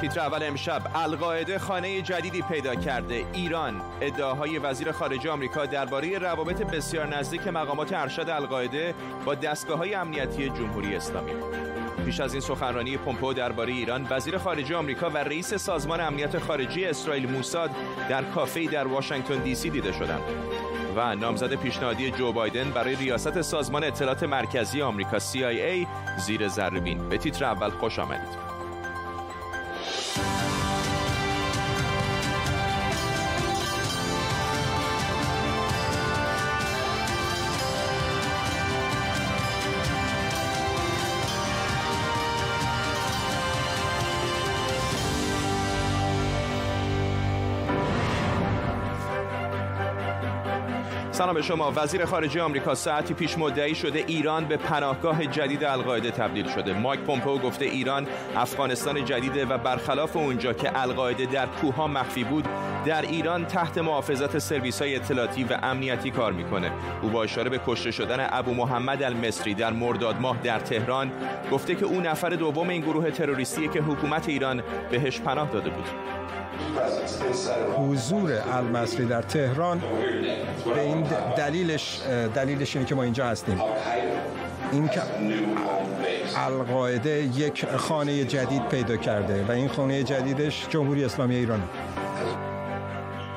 تیتر اول امشب. القاعده خانه جدیدی پیدا کرده. ایران. ادعاهای وزیر خارجه آمریکا درباره روابط بسیار نزدیک مقامات ارشد القاعده با دستگاه های امنیتی جمهوری اسلامی. پیش از این سخنرانی پومپو درباره ایران وزیر خارجه آمریکا و رئیس سازمان امنیت خارجی اسرائیل موساد در کافه در واشنگتن دی سی دیده شدند. و نامزد پیشنهادی جو بایدن برای ریاست سازمان اطلاعات مرکزی آمریکا CIA زیر ذرهبین به تیتر اول خوش آمدید. سلام به شما. وزیر خارجه آمریکا ساعتی پیش مدعی شده ایران به پناهگاه جدید القاعده تبدیل شده. مایک پومپو گفته ایران افغانستان جدیده و برخلاف اونجا که القاعده در کوهها مخفی بود در ایران تحت محافظت سرویس های اطلاعاتی و امنیتی کار می‌کنه. او با اشاره به کشته شدن ابو محمد المصری در مرداد ماه در تهران گفته که او نفر دوم این گروه تروریستی که حکومت ایران بهش پناه داده بود. حضور المصری در تهران به این دلیلش دلیلش اینه که ما اینجا هستیم. این که القاعده یک خانه جدید پیدا کرده و این خانه جدیدش جمهوری اسلامی ایرانه.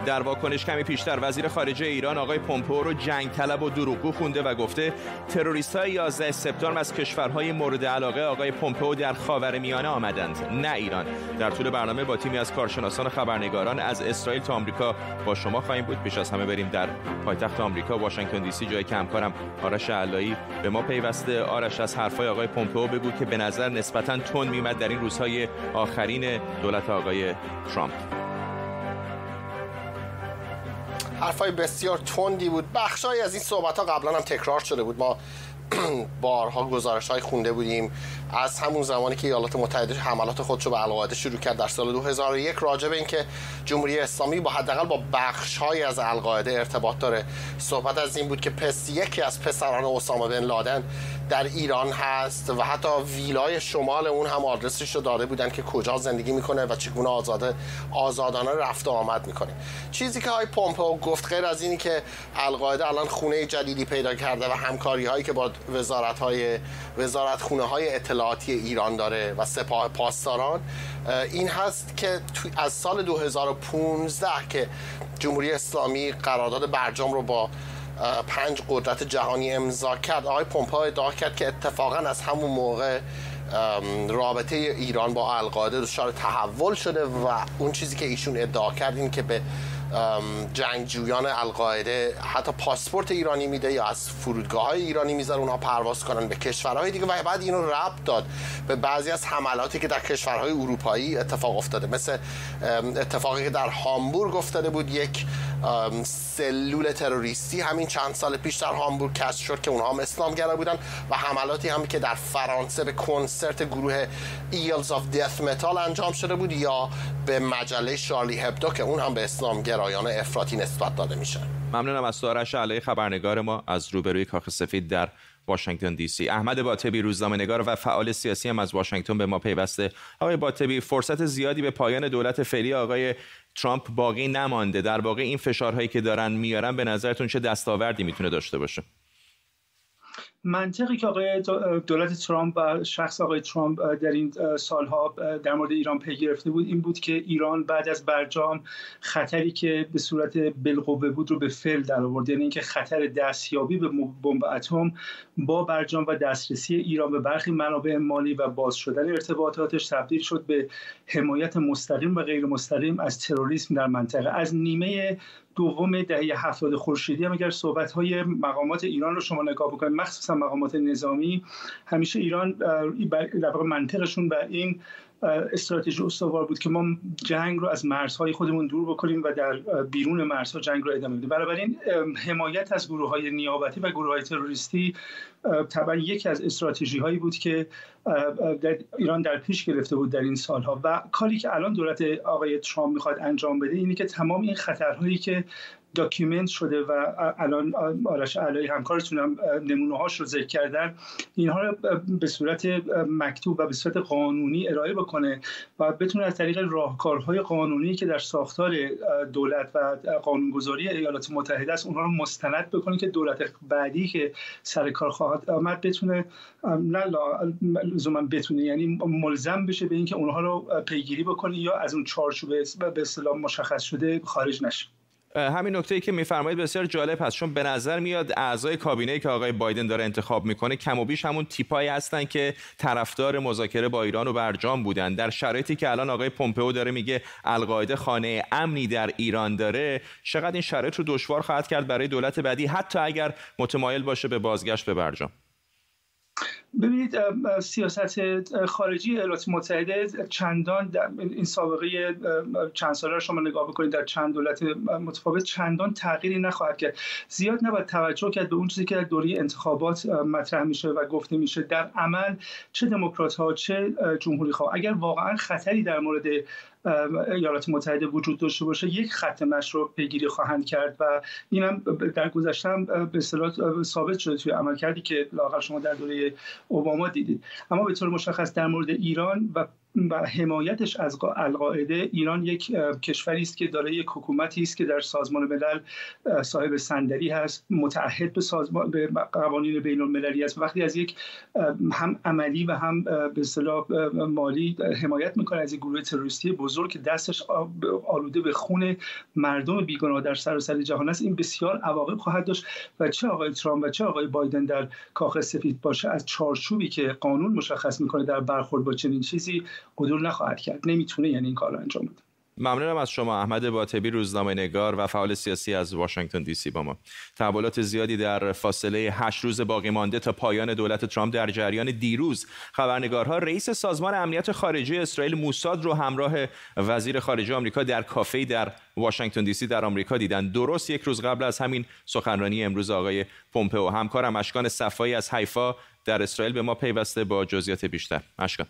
در واکنش کمی پیشتر وزیر خارجه ایران آقای پومپو رو جنگ طلب و دروغگو خونده و گفته تروریست های 11 سپتامبر از کشورهای مورد علاقه آقای پومپو در خاورمیانه آمدند نه ایران. در طول برنامه با تیمی از کارشناسان خبرنگاران از اسرائیل تا آمریکا. با شما خواهیم بود. پیش از همه بریم در پایتخت آمریکا واشنگتن دی سی جای کمکارم آرش علایی به ما پیوسته. آرش از حرفای آقای پومپو بگو که به نظر نسبتا تند میمد در این روزهای آخرین دولت آقای ترامپ. حرفای بسیار تندی بود. بخشهایی از این صحبت ها قبلا هم تکرار شده بود. ما بارها گزارش های خونده بودیم. از همون زمانی که ایالات متحده حملات خودشو به القاعده شروع کرد در سال 2001 راجع به اینکه جمهوری اسلامی با حداقل با بخش های از القاعده ارتباط داره. صحبت از این بود که پس یکی از پسران اسامه بن لادن در ایران هست و حتی ویلای شمال اون هم آدرسش رو داده بودن که کجا زندگی می‌کنه و چگونه آزاده آزادانه رفت و آمد می‌کنه. چیزی که های پومپو گفت غیر از اینی که القاعده الان خونه جدیدی پیدا کرده و همکاری هایی که با وزارت های وزارت خونه های اطلاعاتی ایران داره و سپاه پاسداران این هست که از سال 2015 که جمهوری اسلامی قرارداد برجام رو با پنج قدرت جهانی امضا کرد. آقای پومپا ادعا کرد که اتفاقا از همون موقع رابطه ایران با القاعده دچار تحول شده و اون چیزی که ایشون ادعا کرد این که به جنگجویان القاعده حتی پاسپورت ایرانی میده یا از فرودگاه های ایرانی می‌ذاره اونها پرواز کنن به کشورهای دیگه و بعد اینو ربط داد به بعضی از حملاتی که در کشورهای اروپایی اتفاق افتاده. مثل اتفاقی که در هامبورگ افتاده بود یک سلول تروریستی همین چند سال پیش در هامبورگ کشف شد که اونها هم اسلامگرا بودن و حملاتی هم که در فرانسه به کنسرت گروه Eagles of Death Metal انجام شده بود یا به مجله شارلی هبدو که اون هم به اسلامگرایان افراطی نسبت داده میشه. ممنونم از آرش علایی خبرنگار ما از روبروی کاخ سفید در واشنگتن دی سی. احمد باطبی روزنامه نگار و فعال سیاسی هم از واشنگتن به ما پیوسته. آقای باطبی فرصت زیادی به پایان دولت فعلی آقای ترامپ باقی نمانده. در واقع این فشارهایی که دارن میارن به نظرتون چه دستاوردی می‌تونه داشته باشه؟ منطقی که آقای دولت ترامپ و شخص آقای ترامپ در این سالها در مورد ایران پی گرفته بود این بود که ایران بعد از برجام خطری که به صورت بالقوه بود رو به فعل در آورد. یعنی اینکه خطر دستیابی به بمب اتم با برجام و دسترسی ایران به برخی منابع مالی و باز شدن ارتباطاتش تبدیل شد به حمایت مستقیم و غیر مستقیم از تروریسم در منطقه. از نیمه دوم دهه هفتاد خورشیدی هم اگر صحبت های مقامات ایران رو شما نگاه بکنید مخصوصا مقامات نظامی همیشه ایران در منطقشون و این استراتژی استوار بود که ما جنگ رو از مرزهای خودمون دور بکنیم و در بیرون مرزها جنگ رو ادامه بدیم. بنابراین حمایت از گروه های نیابتی و گروه های تروریستی طبعا یکی از استراتژی هایی بود که در ایران در پیش گرفته بود در این سالها. و کاری که الان دولت آقای ترامپ می‌خواد انجام بده اینه که تمام این خطرهایی که document شده و الان آرش علایی همکارتون هم نمونه هاش رو ذکر کردن اینها رو به صورت مکتوب و به صورت قانونی ارائه بکنه و بتونه از طریق راهکارهای قانونی که در ساختار دولت و قانونگذاری ایالات متحده است اونها رو مستند بکنه که دولت بعدی که سر کار خواهد آمد بتونه نه لزوما بتونه یعنی ملزم بشه به اینکه اونها رو پیگیری بکنه یا از اون چارچوب به اصطلاح مشخص شده خارج نشه. همین نکته ای که میفرمایید بسیار جالب هست. چون به نظر میاد اعضای کابینه که آقای بایدن داره انتخاب می‌کنه کم و بیش همون تیپایی هستن که طرفدار مذاکره با ایران و برجام بودن. در شرایطی که الان آقای پومپئو داره میگه القاعده خانه امنی در ایران داره چقدر این شرایط رو دشوار خواهد کرد برای دولت بعدی حتی اگر متمایل باشه به بازگشت به برجام. ببینید سیاست خارجی ایالات متحده چندان این سابقه چند ساله شما نگاه بکنید در چند دولت متفاوت چندان تغییری نخواهد کرد. زیاد نباید توجه کرد به اون چیزی که در دوره انتخابات مطرح میشه و گفته میشه. در عمل چه دموکرات ها چه جمهوری خواه اگر واقعا خطری در مورد ایالات متحده وجود داشته باشه یک خط مش رو پیگیری خواهند کرد و اینم در گذشته به اصطلاح ثابت شده توی عملکردی که لاقل شما در دوره اوباما دیدید. اما به طور مشخص در مورد ایران و و حمایتش از القاعده ایران یک کشوری است که دارای یک حکومتی است که در سازمان ملل صاحب صندلی هست متعهد به سازمان به قوانین بین المللی است. وقتی از یک هم عملی و هم به اصطلاح مالی حمایت می‌کنه از یک گروه تروریستی بزرگ که دستش آلوده به خون مردم بیگناه در سراسر سر جهان است. این بسیار عواقب خواهد داشت و چه آقای ترامپ و چه آقای بایدن در کاخ سفید باشه از چارچوبی که قانون مشخص می‌کنه در برخورد با چنین چیزی قدور نخواهد کرد. نمی‌تونه یعنی این کار رو انجام بده. ممنونم از شما احمد باطبی روزنامه نگار و فعال سیاسی از واشنگتن دی سی با ما. تحولات زیادی در فاصله 8 روز باقی مانده تا پایان دولت ترامپ در جریان دیروز. خبرنگارها رئیس سازمان امنیت خارجی اسرائیل موساد رو همراه وزیر خارجه آمریکا در کافه در واشنگتن دی سی در آمریکا دیدن. درست یک روز قبل از همین سخنرانی امروز آقای پومپئو. همکارم اشکان صفایی از حیفا در اسرائیل به ما پیوسته با جزئیات بیشتر. اشکان.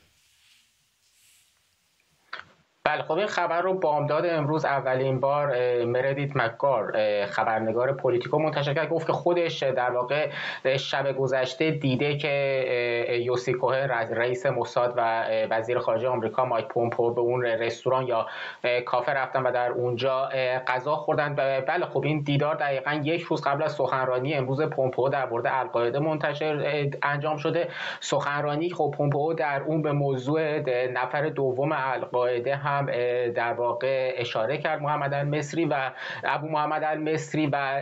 بله خب این خبر رو بامداد امروز اولین بار مردیت مکار خبرنگار پولیتیکو منتشر کرد. گفت که خودش در واقع شب گذشته دیده که یوسی کوهن رئیس موساد و وزیر خارجه آمریکا مایک پومپو به اون رستوران یا کافه رفتن و در اونجا غذا خوردن. بله خب این دیدار دقیقا یک روز قبل از سخنرانی امروز پومپو در مورد القاعده منتشر انجام شده. سخنرانی خب پومپو در اون به موضوع نفر دوم القاعده هم در واقع اشاره کرد محمد المصری و ابو محمد المصری و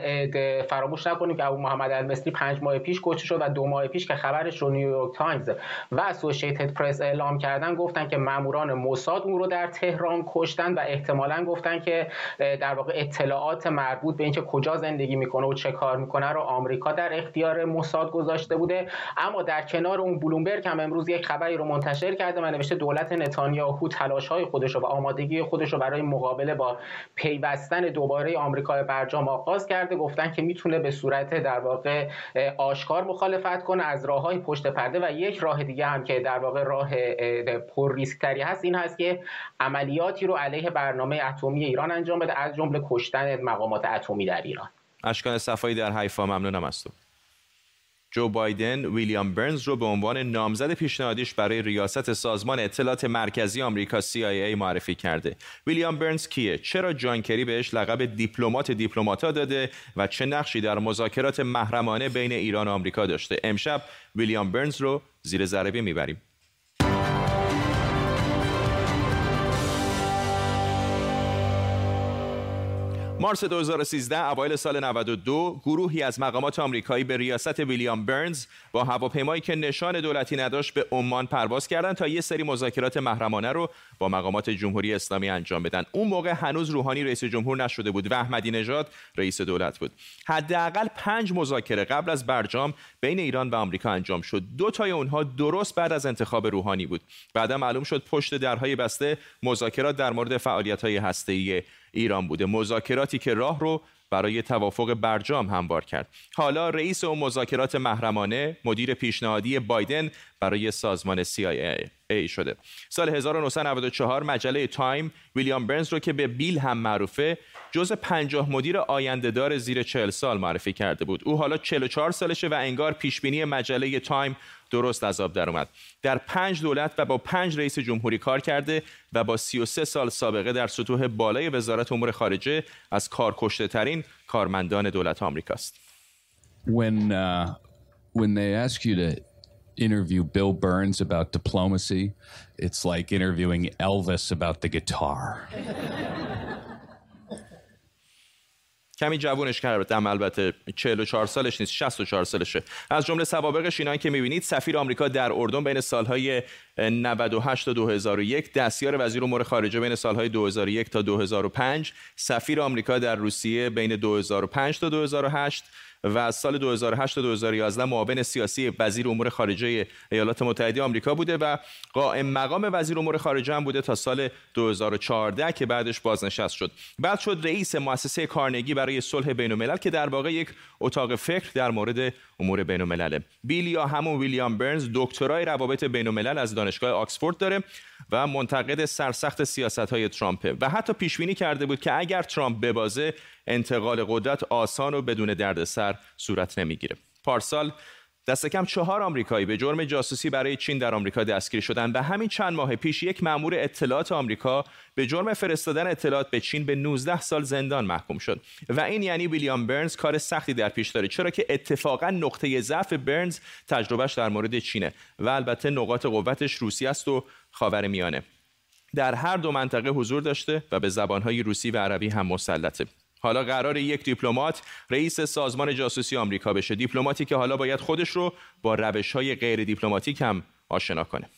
فراموش نکنیم که ابو محمد المصری پنج ماه پیش کشته شد و دو ماه پیش که خبرش رو نیویورک تایمز و اسوسییتد پرس اعلام کردن گفتن که ماموران موساد اون رو در تهران کشتن و احتمالا گفتن که در واقع اطلاعات مربوط به اینکه کجا زندگی می‌کنه و چه کار می‌کنه رو آمریکا در اختیار موساد گذاشته بوده. اما در کنار اون بلومبرگ هم امروز یک خبری رو منتشر کرده و نوشته دولت نتانیاهو تلاش های خودش رو آمادگی خودش رو برای مقابله با پیوستن دوباره آمریکا برجام آغاز کرده. گفتن که می‌تونه به صورت در واقع آشکار مخالفت کنه. از راه های پشت پرده و یک راه دیگه هم که در واقع راه پر ریسک هست این هست که عملیاتی رو علیه برنامه اتمی ایران انجام بده از جمله کشتن مقامات اتمی در ایران. اشکان صفایی در حیفا ممنونم از تو. جو بایدن ویلیام برنز رو به عنوان نامزد پیشنهادیش برای ریاست سازمان اطلاعات مرکزی آمریکا CIA معرفی کرده. ویلیام برنز کیه؟ چرا جان کری بهش لقب دیپلمات دیپلماتا داده و چه نقشی در مذاکرات محرمانه بین ایران و آمریکا داشته؟ امشب ویلیام برنز رو زیر ذره می‌بریم. مارس 2013 اوایل سال 92 گروهی از مقامات آمریکایی به ریاست ویلیام برنز با هواپیمایی که نشان دولتی نداشت به عمان پرواز کردند تا یه سری مذاکرات محرمانه رو با مقامات جمهوری اسلامی انجام بدن. اون موقع هنوز روحانی رئیس جمهور نشده بود و احمدی نژاد رئیس دولت بود. حداقل پنج مذاکره قبل از برجام بین ایران و آمریکا انجام شد. دو تای اونها درست بعد از انتخاب روحانی بود. بعدا معلوم شد پشت درهای بسته مذاکرات در مورد فعالیت‌های هسته‌ای ایران بوده. مذاکراتی که راه رو برای توافق برجام هموار کرد. حالا رئیس اون مذاکرات محرمانه مدیر پیشنهادی بایدن برای سازمان CIA NSA شده. سال 1994 مجله تایم ویلیام برنز رو که به بیل هم معروفه جز 50 مدیر آینده دار زیر 40 سال معرفی کرده بود. او حالا 44 سالشه و انگار پیشبینی مجله تایم درست از آب در اومد. در پنج دولت و با پنج رئیس جمهوری کار کرده و با 33 سال سابقه در سطوح بالای وزارت امور خارجه از کارکشته ترین کارمندان دولت آمریکاست. When uh, when they ask you to interview Bill Burns about diplomacy, it's like interviewing Elvis about the guitar. کمی جوونش کردم البته 44 سالش نیست 64 سالشه از جمله سوابقش اینایی که می‌بینید سفیر آمریکا در اردن بین سالهای 98 تا 2001 دستیار وزیر امور خارجه بین سالهای 2001 تا 2005 سفیر آمریکا در روسیه بین 2005 تا 2008 و از سال 2008 تا 2011 معاون سیاسی وزیر امور خارجه ایالات متحده آمریکا بوده و قائم مقام وزیر امور خارجه هم بوده تا سال 2014 که بعدش بازنشست شد. بعد شد رئیس مؤسسه کارنگی برای صلح بین الملل که در واقع یک اتاق فکر در مورد امور بین الملل بیل یا همون ویلیام برنز دکترای روابط بین الملل از دانشگاه آکسفورد داره. و منتقد سرسخت سیاست های ترامپه. و حتی پیش بینی کرده بود که اگر ترامپ ببازه انتقال قدرت آسان و بدون دردسر صورت نمی‌گیره. پارسال دست کم چهار آمریکایی به جرم جاسوسی برای چین در آمریکا دستگیر شدند و همین چند ماه پیش یک مأمور اطلاعات آمریکا به جرم فرستادن اطلاعات به چین به 19 سال زندان محکوم شد. و این یعنی ویلیام برنز کار سختی در پیش داره چرا که اتفاقا نقطه ضعف برنز تجربهش در مورد چینه و البته نقاط قوتش روسیه است و خاورمیانه در هر دو منطقه حضور داشته و به زبانهای روسی و عربی هم مسلطه. حالا قرار یک دیپلمات رئیس سازمان جاسوسی آمریکا بشه. دیپلماتی که حالا باید خودش رو با روش های غیر دیپلماتیک هم آشنا کنه.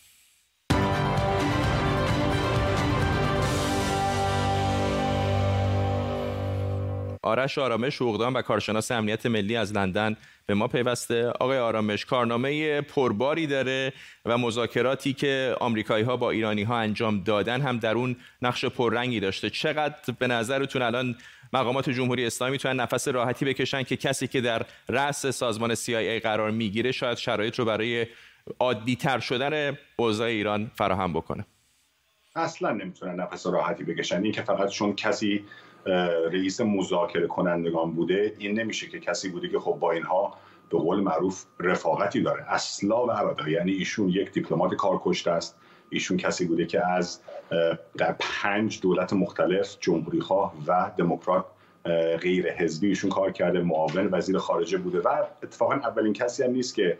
آرش آرامش حقوقدان و کارشناس امنیت ملی از لندن به ما پیوسته. آقای آرامش کارنامه پرباری داره و مذاکراتی که آمریکایی ها با ایرانی ها انجام دادن هم در اون نقش پررنگی داشته. چقدر به نظرتون الان مقامات جمهوری اسلامی می‌تونن نفس راحتی بکشن که کسی که در رأس سازمان CIA قرار می‌گیره شاید شرایط رو برای عادی تر شدن اوضاع ایران فراهم بکنه. اصلا نمی‌تونن نفس راحتی بکشن. این که فقط چون کسی رئیس مذاکره کنندگان بوده این نمیشه که کسی بوده که خب با اینها به قول معروف رفاقتی داره. اصلا و یعنی ایشون یک دیپلمات کارکشته است. ایشون کسی بوده که از در پنج دولت مختلف جمهوری خواه و دموکرات غیر حزبی ایشون کار کرده معاون وزیر خارجه بوده و اتفاقا اولین کسی هم نیست که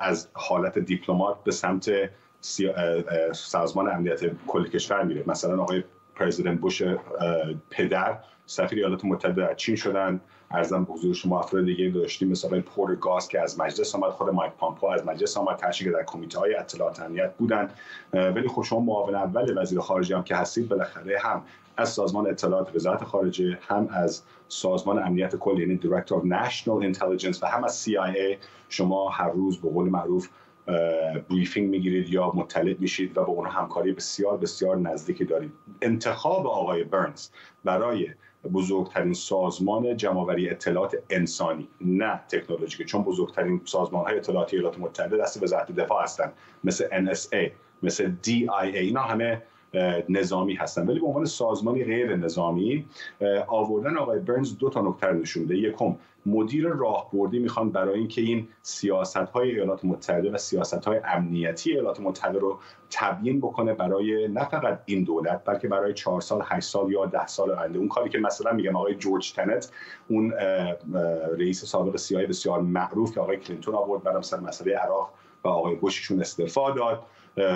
از حالت دیپلمات به سمت سازمان امنیت کل کشور میره. مثلا آقای پرزیدنت بوش پدر سفیر ایالات متحده در چین شدن. ارزم به حضور شما افراد دیگه داشتیم مثل آقای پورتر گاس که از مجلس آمد خود مایک پامپو از مجلس آمد تشکیل در کمیته های اطلاعات امنیت بودن. ولی خب شما معاون اول وزیر خارجه هم که هستید بالاخره هم از سازمان اطلاعات وزارت خارجه هم از سازمان امنیت کل یعنی Director of National Intelligence و هم از CIA شما هر روز به قول معروف بریفینگ می‌گیرید یا مطلع میشید و با اونها همکاری بسیار بسیار نزدیکی دارید. انتخاب آقای برنز برای بزرگترین سازمان جمعآوری اطلاعات انسانی نه تکنولوژیکی چون بزرگترین سازمان های اطلاعاتی ایالات متحده دست وزارت دفاع هستند مثل NSA مثل DIA اینا همه نظامی هستن. ولی به عنوان سازمانی غیر نظامی آوردن آقای برنز دو تا نکته نشون یکم مدیر راهبردی می‌خوان برای اینکه این سیاست های ایالات متحده و سیاست های امنیتی ایالات متحده رو تبیین بکنه برای نه فقط این دولت بلکه برای چهار سال هشت سال یا ده سال آینده. اون کاری که مثلا میگم آقای جورج تنت اون رئیس سابق سیای بسیار معروف که آقای کلینتون آورد برام سر مسئله عراق و آقای بوششون استعفا داد.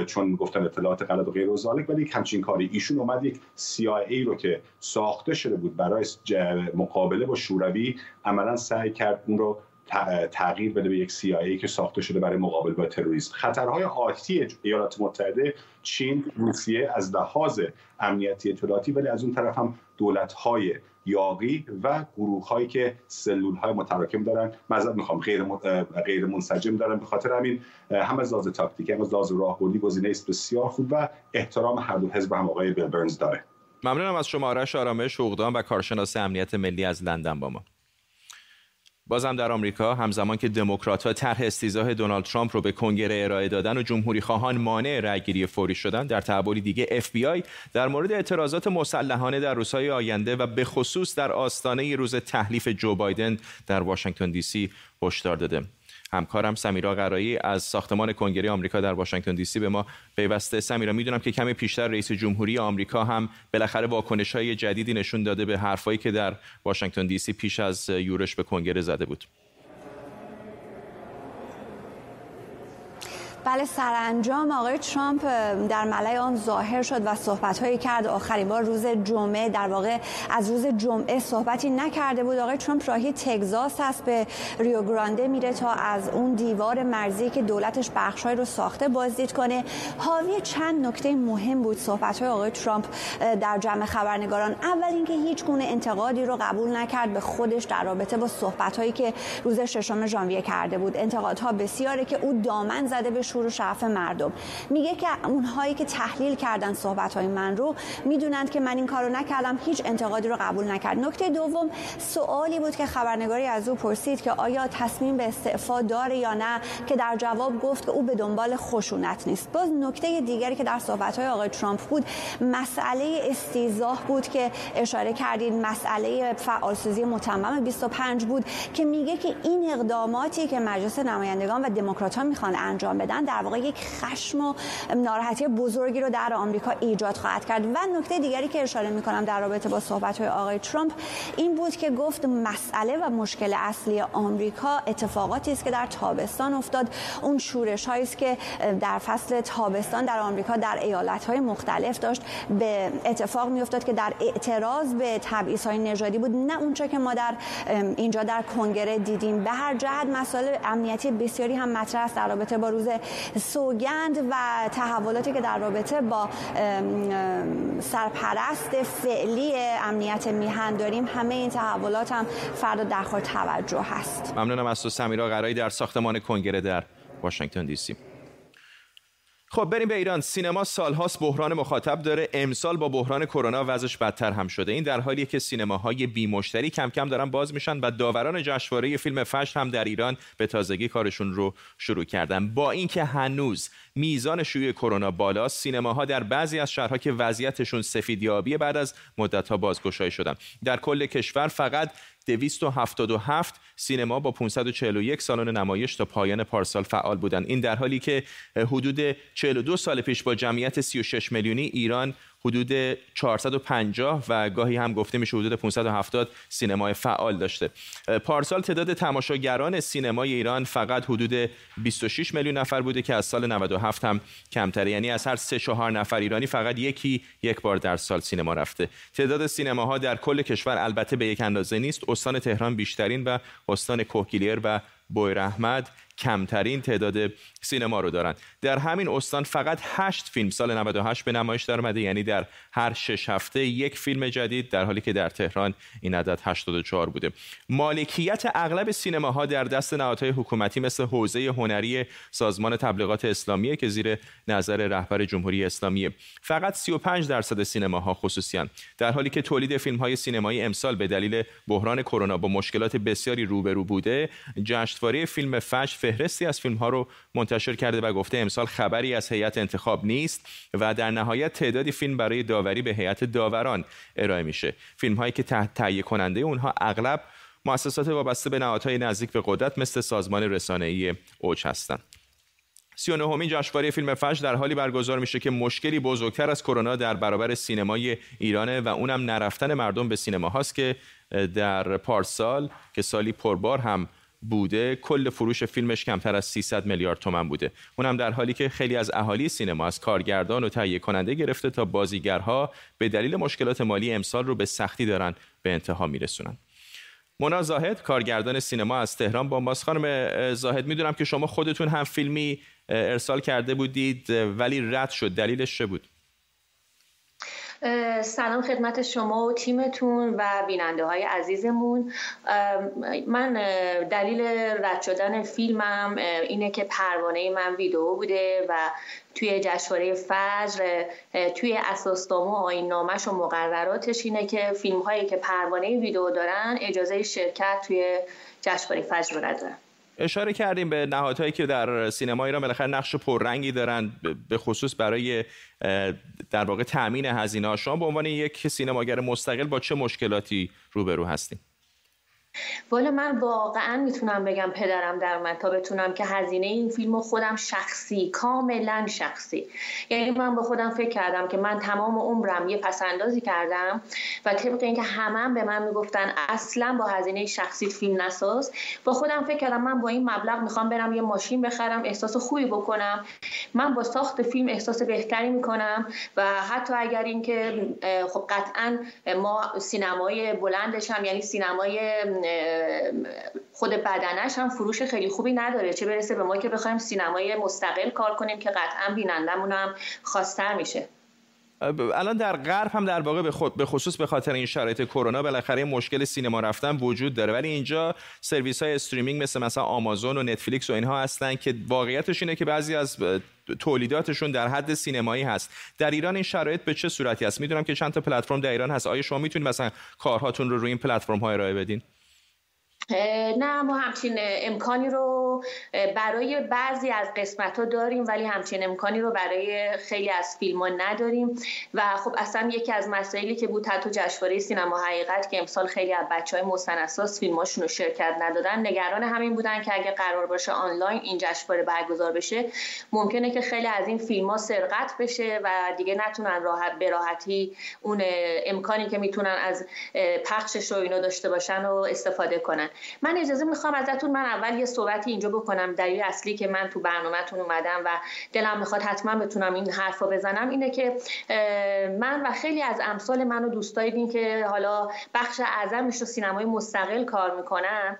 چون گفتن اطلاعات غلط و غیر و ولی همچین کاری. ایشون اومد یک CIA رو که ساخته شده بود برای مقابله با شوروی عملا سعی کرد اون رو تغییر بده به یک CIA که ساخته شده برای مقابله با تروریسم. خطرهای آتی ایالات متحده چین روسیه از لحاظ امنیتی اطلاعاتی ولی از اون طرف هم دولت‌های یاقی و گروه هایی که سلول های متراکم دارن. معذرت می‌خوام غیر غیر منسجم دارن به خاطر همین. هم از لحاظ تاکتیکی هم از لحاظ راهبردی گزینه است بسیار خوب و احترام هر دو حزب هم آقای بیل برنز داره. ممنونم از شما آرش آرامش حقوقدان و کارشناس امنیت ملی از لندن با ما. بازم در آمریکا همزمان که دموکرات‌ها طرح استیضاح دونالد ترامپ رو به کنگره ارائه دادن و جمهوری خواهان مانع رأیگیری فوری شدن در تحولی دیگه اف بی آی در مورد اعتراضات مسلحانه در روزهای آینده و به خصوص در آستانه روز تحلیف جو بایدن در واشنگتن دی سی هشدار داده. همکارم سمیرا قرایی از ساختمان کنگره آمریکا در واشنگتن دی سی به ما پیوسته. سمیرا می‌دونم که کمی پیشتر رئیس جمهوری آمریکا هم بالاخره واکنش های جدیدی نشون داده به حرفایی که در واشنگتن دی سی پیش از یورش به کنگره زده بود. بله سرانجام آقای ترامپ در ملای آن ظاهر شد و صحبت کرد. آخرین بار روز جمعه در واقع از روز جمعه صحبتی نکرده بود. آقای ترامپ راهی تگزاس هست به ریو گرانده میره تا از اون دیوار مرزی که دولتش بخشای رو ساخته بازدید کنه. حاوی چند نکته مهم بود صحبت های آقای ترامپ در جمع خبرنگاران. اول اینکه هیچ گونه انتقادی رو قبول نکرد به خودش در رابطه با صحبت هایی که روز ششم ژانویه کرده بود. انتقادها بسیاره که او دامن زده به شور و شعف مردم. میگه که اونهایی که تحلیل کردن صحبت های من رو می‌دونند که من این کارو نکردم هیچ انتقادی رو قبول نکرد. نکته دوم سوالی بود که خبرنگاری از او پرسید که آیا تصمیم به استعفا داره یا نه که در جواب گفت که او به دنبال خشونت نیست. باز نکته دیگری که در صحبت های آقای ترامپ بود مسئله استیزاه بود که اشاره کردید مسئله فعالسازی متمم 25 بود که میگه که این اقداماتی که مجلس نمایندگان و دموکرات ها می‌خوان انجام بدن در واقع یک خشم و ناراحتی بزرگی رو در آمریکا ایجاد خواهد کرد. و نکته دیگری که اشاره می کنم در رابطه با صحبت های آقای ترامپ این بود که گفت مسئله و مشکل اصلی آمریکا اتفاقاتی است که در تابستان افتاد. اون شورش هایی است که در فصل تابستان در آمریکا در ایالت های مختلف داشت. به اتفاق می افتاد که در اعتراض به تبعیض های نژادی بود. نه اونچه که ما در اینجا در کنگره دیدیم. به هر جهت مسائل امنیتی بسیاری هم مطرح است در رابطه با روز سوگند و تحولاتی که در رابطه با سرپرست فعلی امنیت میهن داریم همه این تحولات هم فردا در توجه هست. ممنونم از تو سمیرا قرایی در ساختمان کنگره در واشنگتن دی سی خب بریم به ایران. سینما سالهاست بحران مخاطب داره. امسال با بحران کرونا وضعش بدتر هم شده. این در حالیه که سینماهای بی مشتری کم کم دارن باز میشن و داوران جشنواره فیلم فشت هم در ایران به تازگی کارشون رو شروع کردن. با اینکه هنوز میزان شیوع کرونا بالاست سینماها در بعضی از شهرها که وضعیتشون سفیدیابی بعد از مدتها بازگشایی شدن. در کل کشور فقط 277 سینما با 541 سالن نمایش تا پایان پارسال فعال بودند این در حالی که حدود 42 سال پیش با جمعیت 36 میلیونی ایران حدود 450 و گاهی هم گفته میشه حدود 570 سینمای فعال داشته. پارسال تعداد تماشاگران سینمای ایران فقط حدود 26 میلیون نفر بوده که از سال 97 هم کمتره. یعنی از هر 3 4 نفر ایرانی فقط یکی یک بار در سال سینما رفته. تعداد سینماها در کل کشور البته به یک اندازه نیست. استان تهران بیشترین و استان کوهگیلر و بویر احمد کمترین تعداد سینما رو دارن. در همین استان فقط 8 فیلم سال 98 به نمایش در اومده یعنی در هر شش هفته یک فیلم جدید در حالی که در تهران این عدد 84 بوده. مالکیت اغلب سینماها در دست نهادهای حکومتی مثل حوزه هنری سازمان تبلیغات اسلامی که زیر نظر رهبر جمهوری اسلامی فقط 35 درصد سینماها خصوصیان. در حالی که تولید فیلم های سینمایی امسال به دلیل بحران کرونا با مشکلات بسیاری روبرو بوده جشنواره فیلم فش فهرستی از فیلم ها رو منتشر کرده و گفته امسال خبری از هیئت انتخاب نیست و در نهایت تعدادی فیلم برای داوری به هیئت داوران ارائه میشه فیلم هایی که تحت تهیه کننده اونها اغلب مؤسسات وابسته به نهادهای نزدیک به قدرت مثل سازمان رسانه‌ای اوج هستند. 39 همین جشنواره فیلم فجر در حالی برگزار میشه که مشکلی بزرگتر از کرونا در برابر سینمای ایرانه و اونم نرفتن مردم به سینما هاست که در پارسال که سالی پربار هم بوده کل فروش فیلمش کمتر از 300 میلیارد تومن بوده. اونم در حالی که خیلی از اهالی سینما از کارگردان و تهیه کننده گرفته تا بازیگرها به دلیل مشکلات مالی امسال رو به سختی دارن به انتها میرسونن. مونا زاهد کارگردان سینما از تهران با ماست. خانم زاهد می‌دونم که شما خودتون هم فیلمی ارسال کرده بودید ولی رد شد دلیلش چه بود؟ سلام خدمت شما و تیمتون و بیننده های عزیزمون من دلیل رد شدن فیلمم اینه که پروانه من ویدیو بوده و توی جشنواره فجر توی اساسنامه و آیین نامش و مقرراتش اینه که فیلم هایی که پروانه ویدیو دارن اجازه شرکت توی جشنواره فجر رو ندارن. اشاره کردیم به نهادهایی که در سینما ایران بالاخره نقش پررنگی دارن به خصوص برای در واقع تامین هزینه شما به عنوان یک سینماگر مستقل با چه مشکلاتی روبرو هستیم؟ والا من واقعا می‌تونم بگم پدرم در من تا بتونم که هزینه این فیلم خودم شخصی کاملا شخصی. یعنی من به خودم فکر کردم که من تمام عمرم یه پسندازی کردم و طبق اینکه همه به من می‌گفتن اصلا با هزینه شخصی فیلم نساز با خودم فکر کردم من با این مبلغ می‌خوام برم یه ماشین بخرم احساس خوبی بکنم. من با ساخت فیلم احساس بهتری می‌کنم و حتی اگر اینکه خب قطعا ما سینمای بلندش هم یعنی سینمای خود بدنش هم فروش خیلی خوبی نداره. چه برسه به ما که بخوایم سینمای مستقل کار کنیم که قطعا بینندمون هم خواستر میشه. الان در غرب هم در واقع به خود به خصوص به خاطر این شرایط کرونا بالاخره مشکل سینما رفتن وجود داره. ولی اینجا سرویس های streaming مثل مثلا آمازون و نتفلیکس و اینها هستن که واقعیتش اینه که بعضی از تولیداتشون در حد سینمایی هست. در ایران این شرایط به چه صورتی است؟ می‌دونم که چند تا پلتفرم در ایران هست. آیا شما می‌تونید مثلا کارهاتون رو روی این پلتفرم ها ارائه بدین؟ نه ما همچین امکانی رو برای بعضی از قسمت ها داریم ولی همچین امکانی رو برای خیلی از فیلم ها نداریم. و خب اصلا یکی از مسائلی که بود حتی جشنواره سینما حقیقت که امسال خیلی از بچه های مستنساس فیلماشون رو شرکت ندادن نگران همین بودن که اگه قرار باشه آنلاین این جشنواره برگزار بشه ممکنه که خیلی از این فیلم سرقت بشه و دیگه نتونن راحت به راحتی اون امکانی که می‌تونن از پخشش رو اینو داشته باشن و استفاده کنن. من اجازه می‌خوام ازتون من اول یه صحبتی اینجا بکنم. دلیل اصلی که من تو برنامهتون اومدم و دلم می‌خواد حتما بتونم این حرفا بزنم اینه که من و خیلی از امثال منو دوست داریم که حالا بخش اعظمش رو سینمای مستقل کار می‌کنن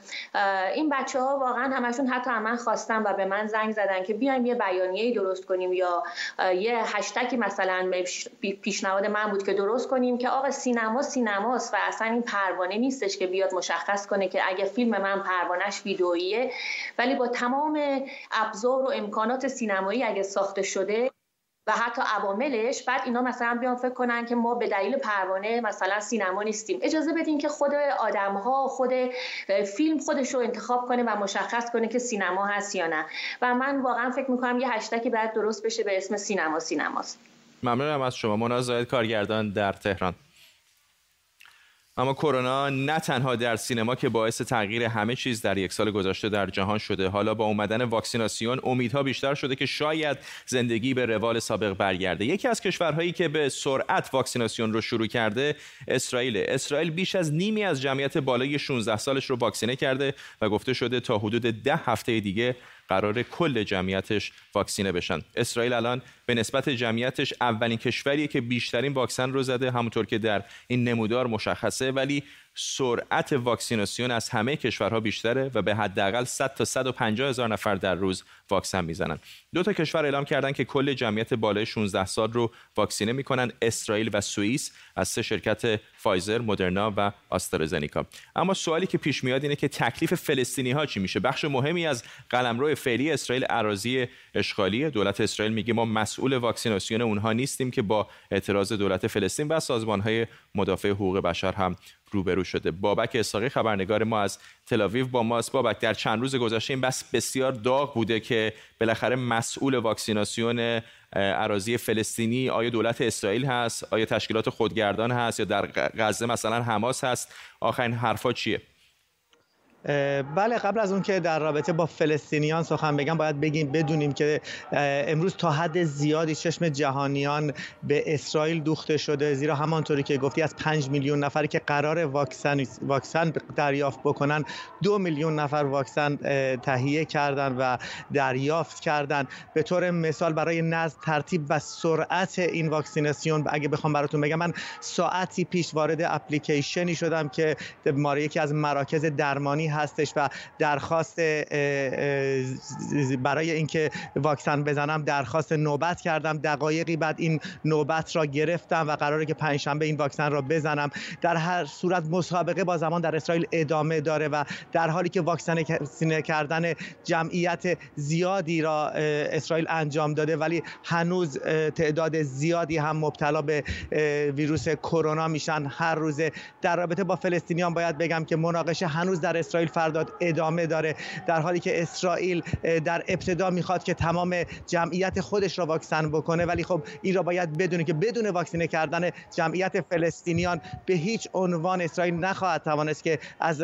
این بچه ها واقعا همشون حتی من خواستم و به من زنگ زدن که بیایم یه بیانیه‌ای درست کنیم یا یه هشتکی مثلا پیشنهاد من بود که درست کنیم که آقا سینما سینماست و اصلا این پروانه نیستش که بیاد مشخص کنه که اگه فیلم من پروانش ویدئوییه. ولی با تمام ابزار و امکانات سینمایی اگه ساخته شده و حتی عواملش بعد اینا مثلا بیان فکر کنن که ما به دلیل پروانه مثلا سینما نیستیم. اجازه بدین که خود آدم ها خود فیلم خودش رو انتخاب کنه و مشخص کنه که سینما هست یا نه. و من واقعا فکر می‌کنم یه هشتکی باید درست بشه به اسم سینما سینماست. ممنونم از شما. منازعه کارگردان در تهران. اما کرونا نه تنها در سینما که باعث تغییر همه چیز در یک سال گذشته در جهان شده حالا با اومدن واکسیناسیون امیدها بیشتر شده که شاید زندگی به روال سابق برگرده. یکی از کشورهایی که به سرعت واکسیناسیون رو شروع کرده اسرائیل. اسرائیل بیش از نیمی از جمعیت بالای 16 سالش رو واکسینه کرده و گفته شده تا حدود ده هفته دیگه قرار کل جمعیتش واکسینه بشن. اسرائیل الان به نسبت جمعیتش اولین کشوریه که بیشترین واکسن رو زده همونطور که در این نمودار مشخصه. ولی سرعت واکسیناسیون از همه کشورها بیشتره و به حداقل 100 تا 150 هزار نفر در روز واکسن می‌زنن. دو تا کشور اعلام کردن که کل جمعیت بالای 16 سال رو واکسینه می‌کنن اسرائیل و سوئیس از سه شرکت فایزر، مدرنا و آسترازنیکا. اما سوالی که پیش میاد اینه که تکلیف فلسطینی ها چی میشه؟ بخش مهمی از قلمرو فعلی اسرائیل اراضی اشغالی دولت اسرائیل میگه ما مسئول واکسیناسیون اونها نیستیم که با اعتراض دولت فلسطین و سازمان های مدافع حقوق بشر هم روبرو شده. بابک اساقی خبرنگار ما از تلاویو با ماست. بابک در چند روز گذشته این بس بسیار داغ بوده که بالاخره مسئول واکسیناسیون اراضی فلسطینی آیا دولت اسرائیل هست؟ آیا تشکیلات خودگردان هست یا در غزه مثلا حماس هست؟ آخرین حرفا چیه؟ بله قبل از اون که در رابطه با فلسطینیان سخن بگم باید بگیم بدونیم که امروز تا حد زیادی چشم جهانیان به اسرائیل دوخته شده زیرا همانطوری که گفتی از 5 میلیون نفری که قرار واکسن واکسن دریافت بکنن دو میلیون نفر واکسن تهیه کردن و دریافت کردن. به طور مثال برای نزد ترتیب و سرعت این واکسیناسیون اگه بخوام براتون بگم من ساعتی پیش وارد اپلیکیشنی شدم که ماره یکی از مراکز درمانی هستش و درخواست برای اینکه واکسن بزنم درخواست نوبت کردم. دقایقی بعد این نوبت را گرفتم و قراره که پنجشنبه این واکسن را بزنم. در هر صورت مسابقه با زمان در اسرائیل ادامه داره و در حالی که واکسن کردن جمعیت زیادی را اسرائیل انجام داده ولی هنوز تعداد زیادی هم مبتلا به ویروس کرونا میشن. هر روزه در رابطه با فلسطینیان باید بگم که مناقشه هنوز در اسرائیل فرداد ادامه داره در حالی که اسرائیل در ابتدا می‌خواد که تمام جمعیت خودش را واکسن بکنه ولی خب این را باید بدونه که بدون واکسینه کردن جمعیت فلسطینیان به هیچ عنوان اسرائیل نخواهد توانست که از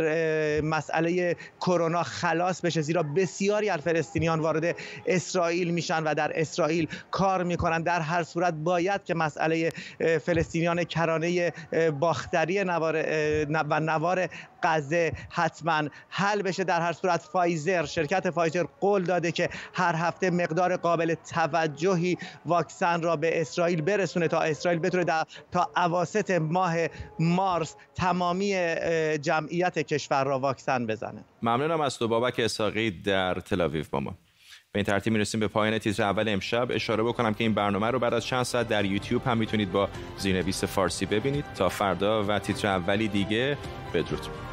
مسئله کرونا خلاص بشه زیرا بسیاری از فلسطینیان وارد اسرائیل میشن و در اسرائیل کار می‌کنن. در هر صورت باید که مسئله فلسطینیان کرانه باختری نوار و نوار غزه حتما حل بشه در هر صورت. فایزر شرکت فایزر قول داده که هر هفته مقدار قابل توجهی واکسن را به اسرائیل برسونه تا اسرائیل بتونه تا اواسط ماه مارس تمامی جمعیت کشور را واکسن بزنه. ممنونم از تو بابک اساقی در تلاویو با ما. به این ترتیب می‌رسیم به پایان تیتر اول امشب. اشاره بکنم که این برنامه رو بعد از چند ساعت در یوتیوب هم می‌تونید با زیرنویس فارسی ببینید. تا فردا و تیتر اولی دیگه بدرود.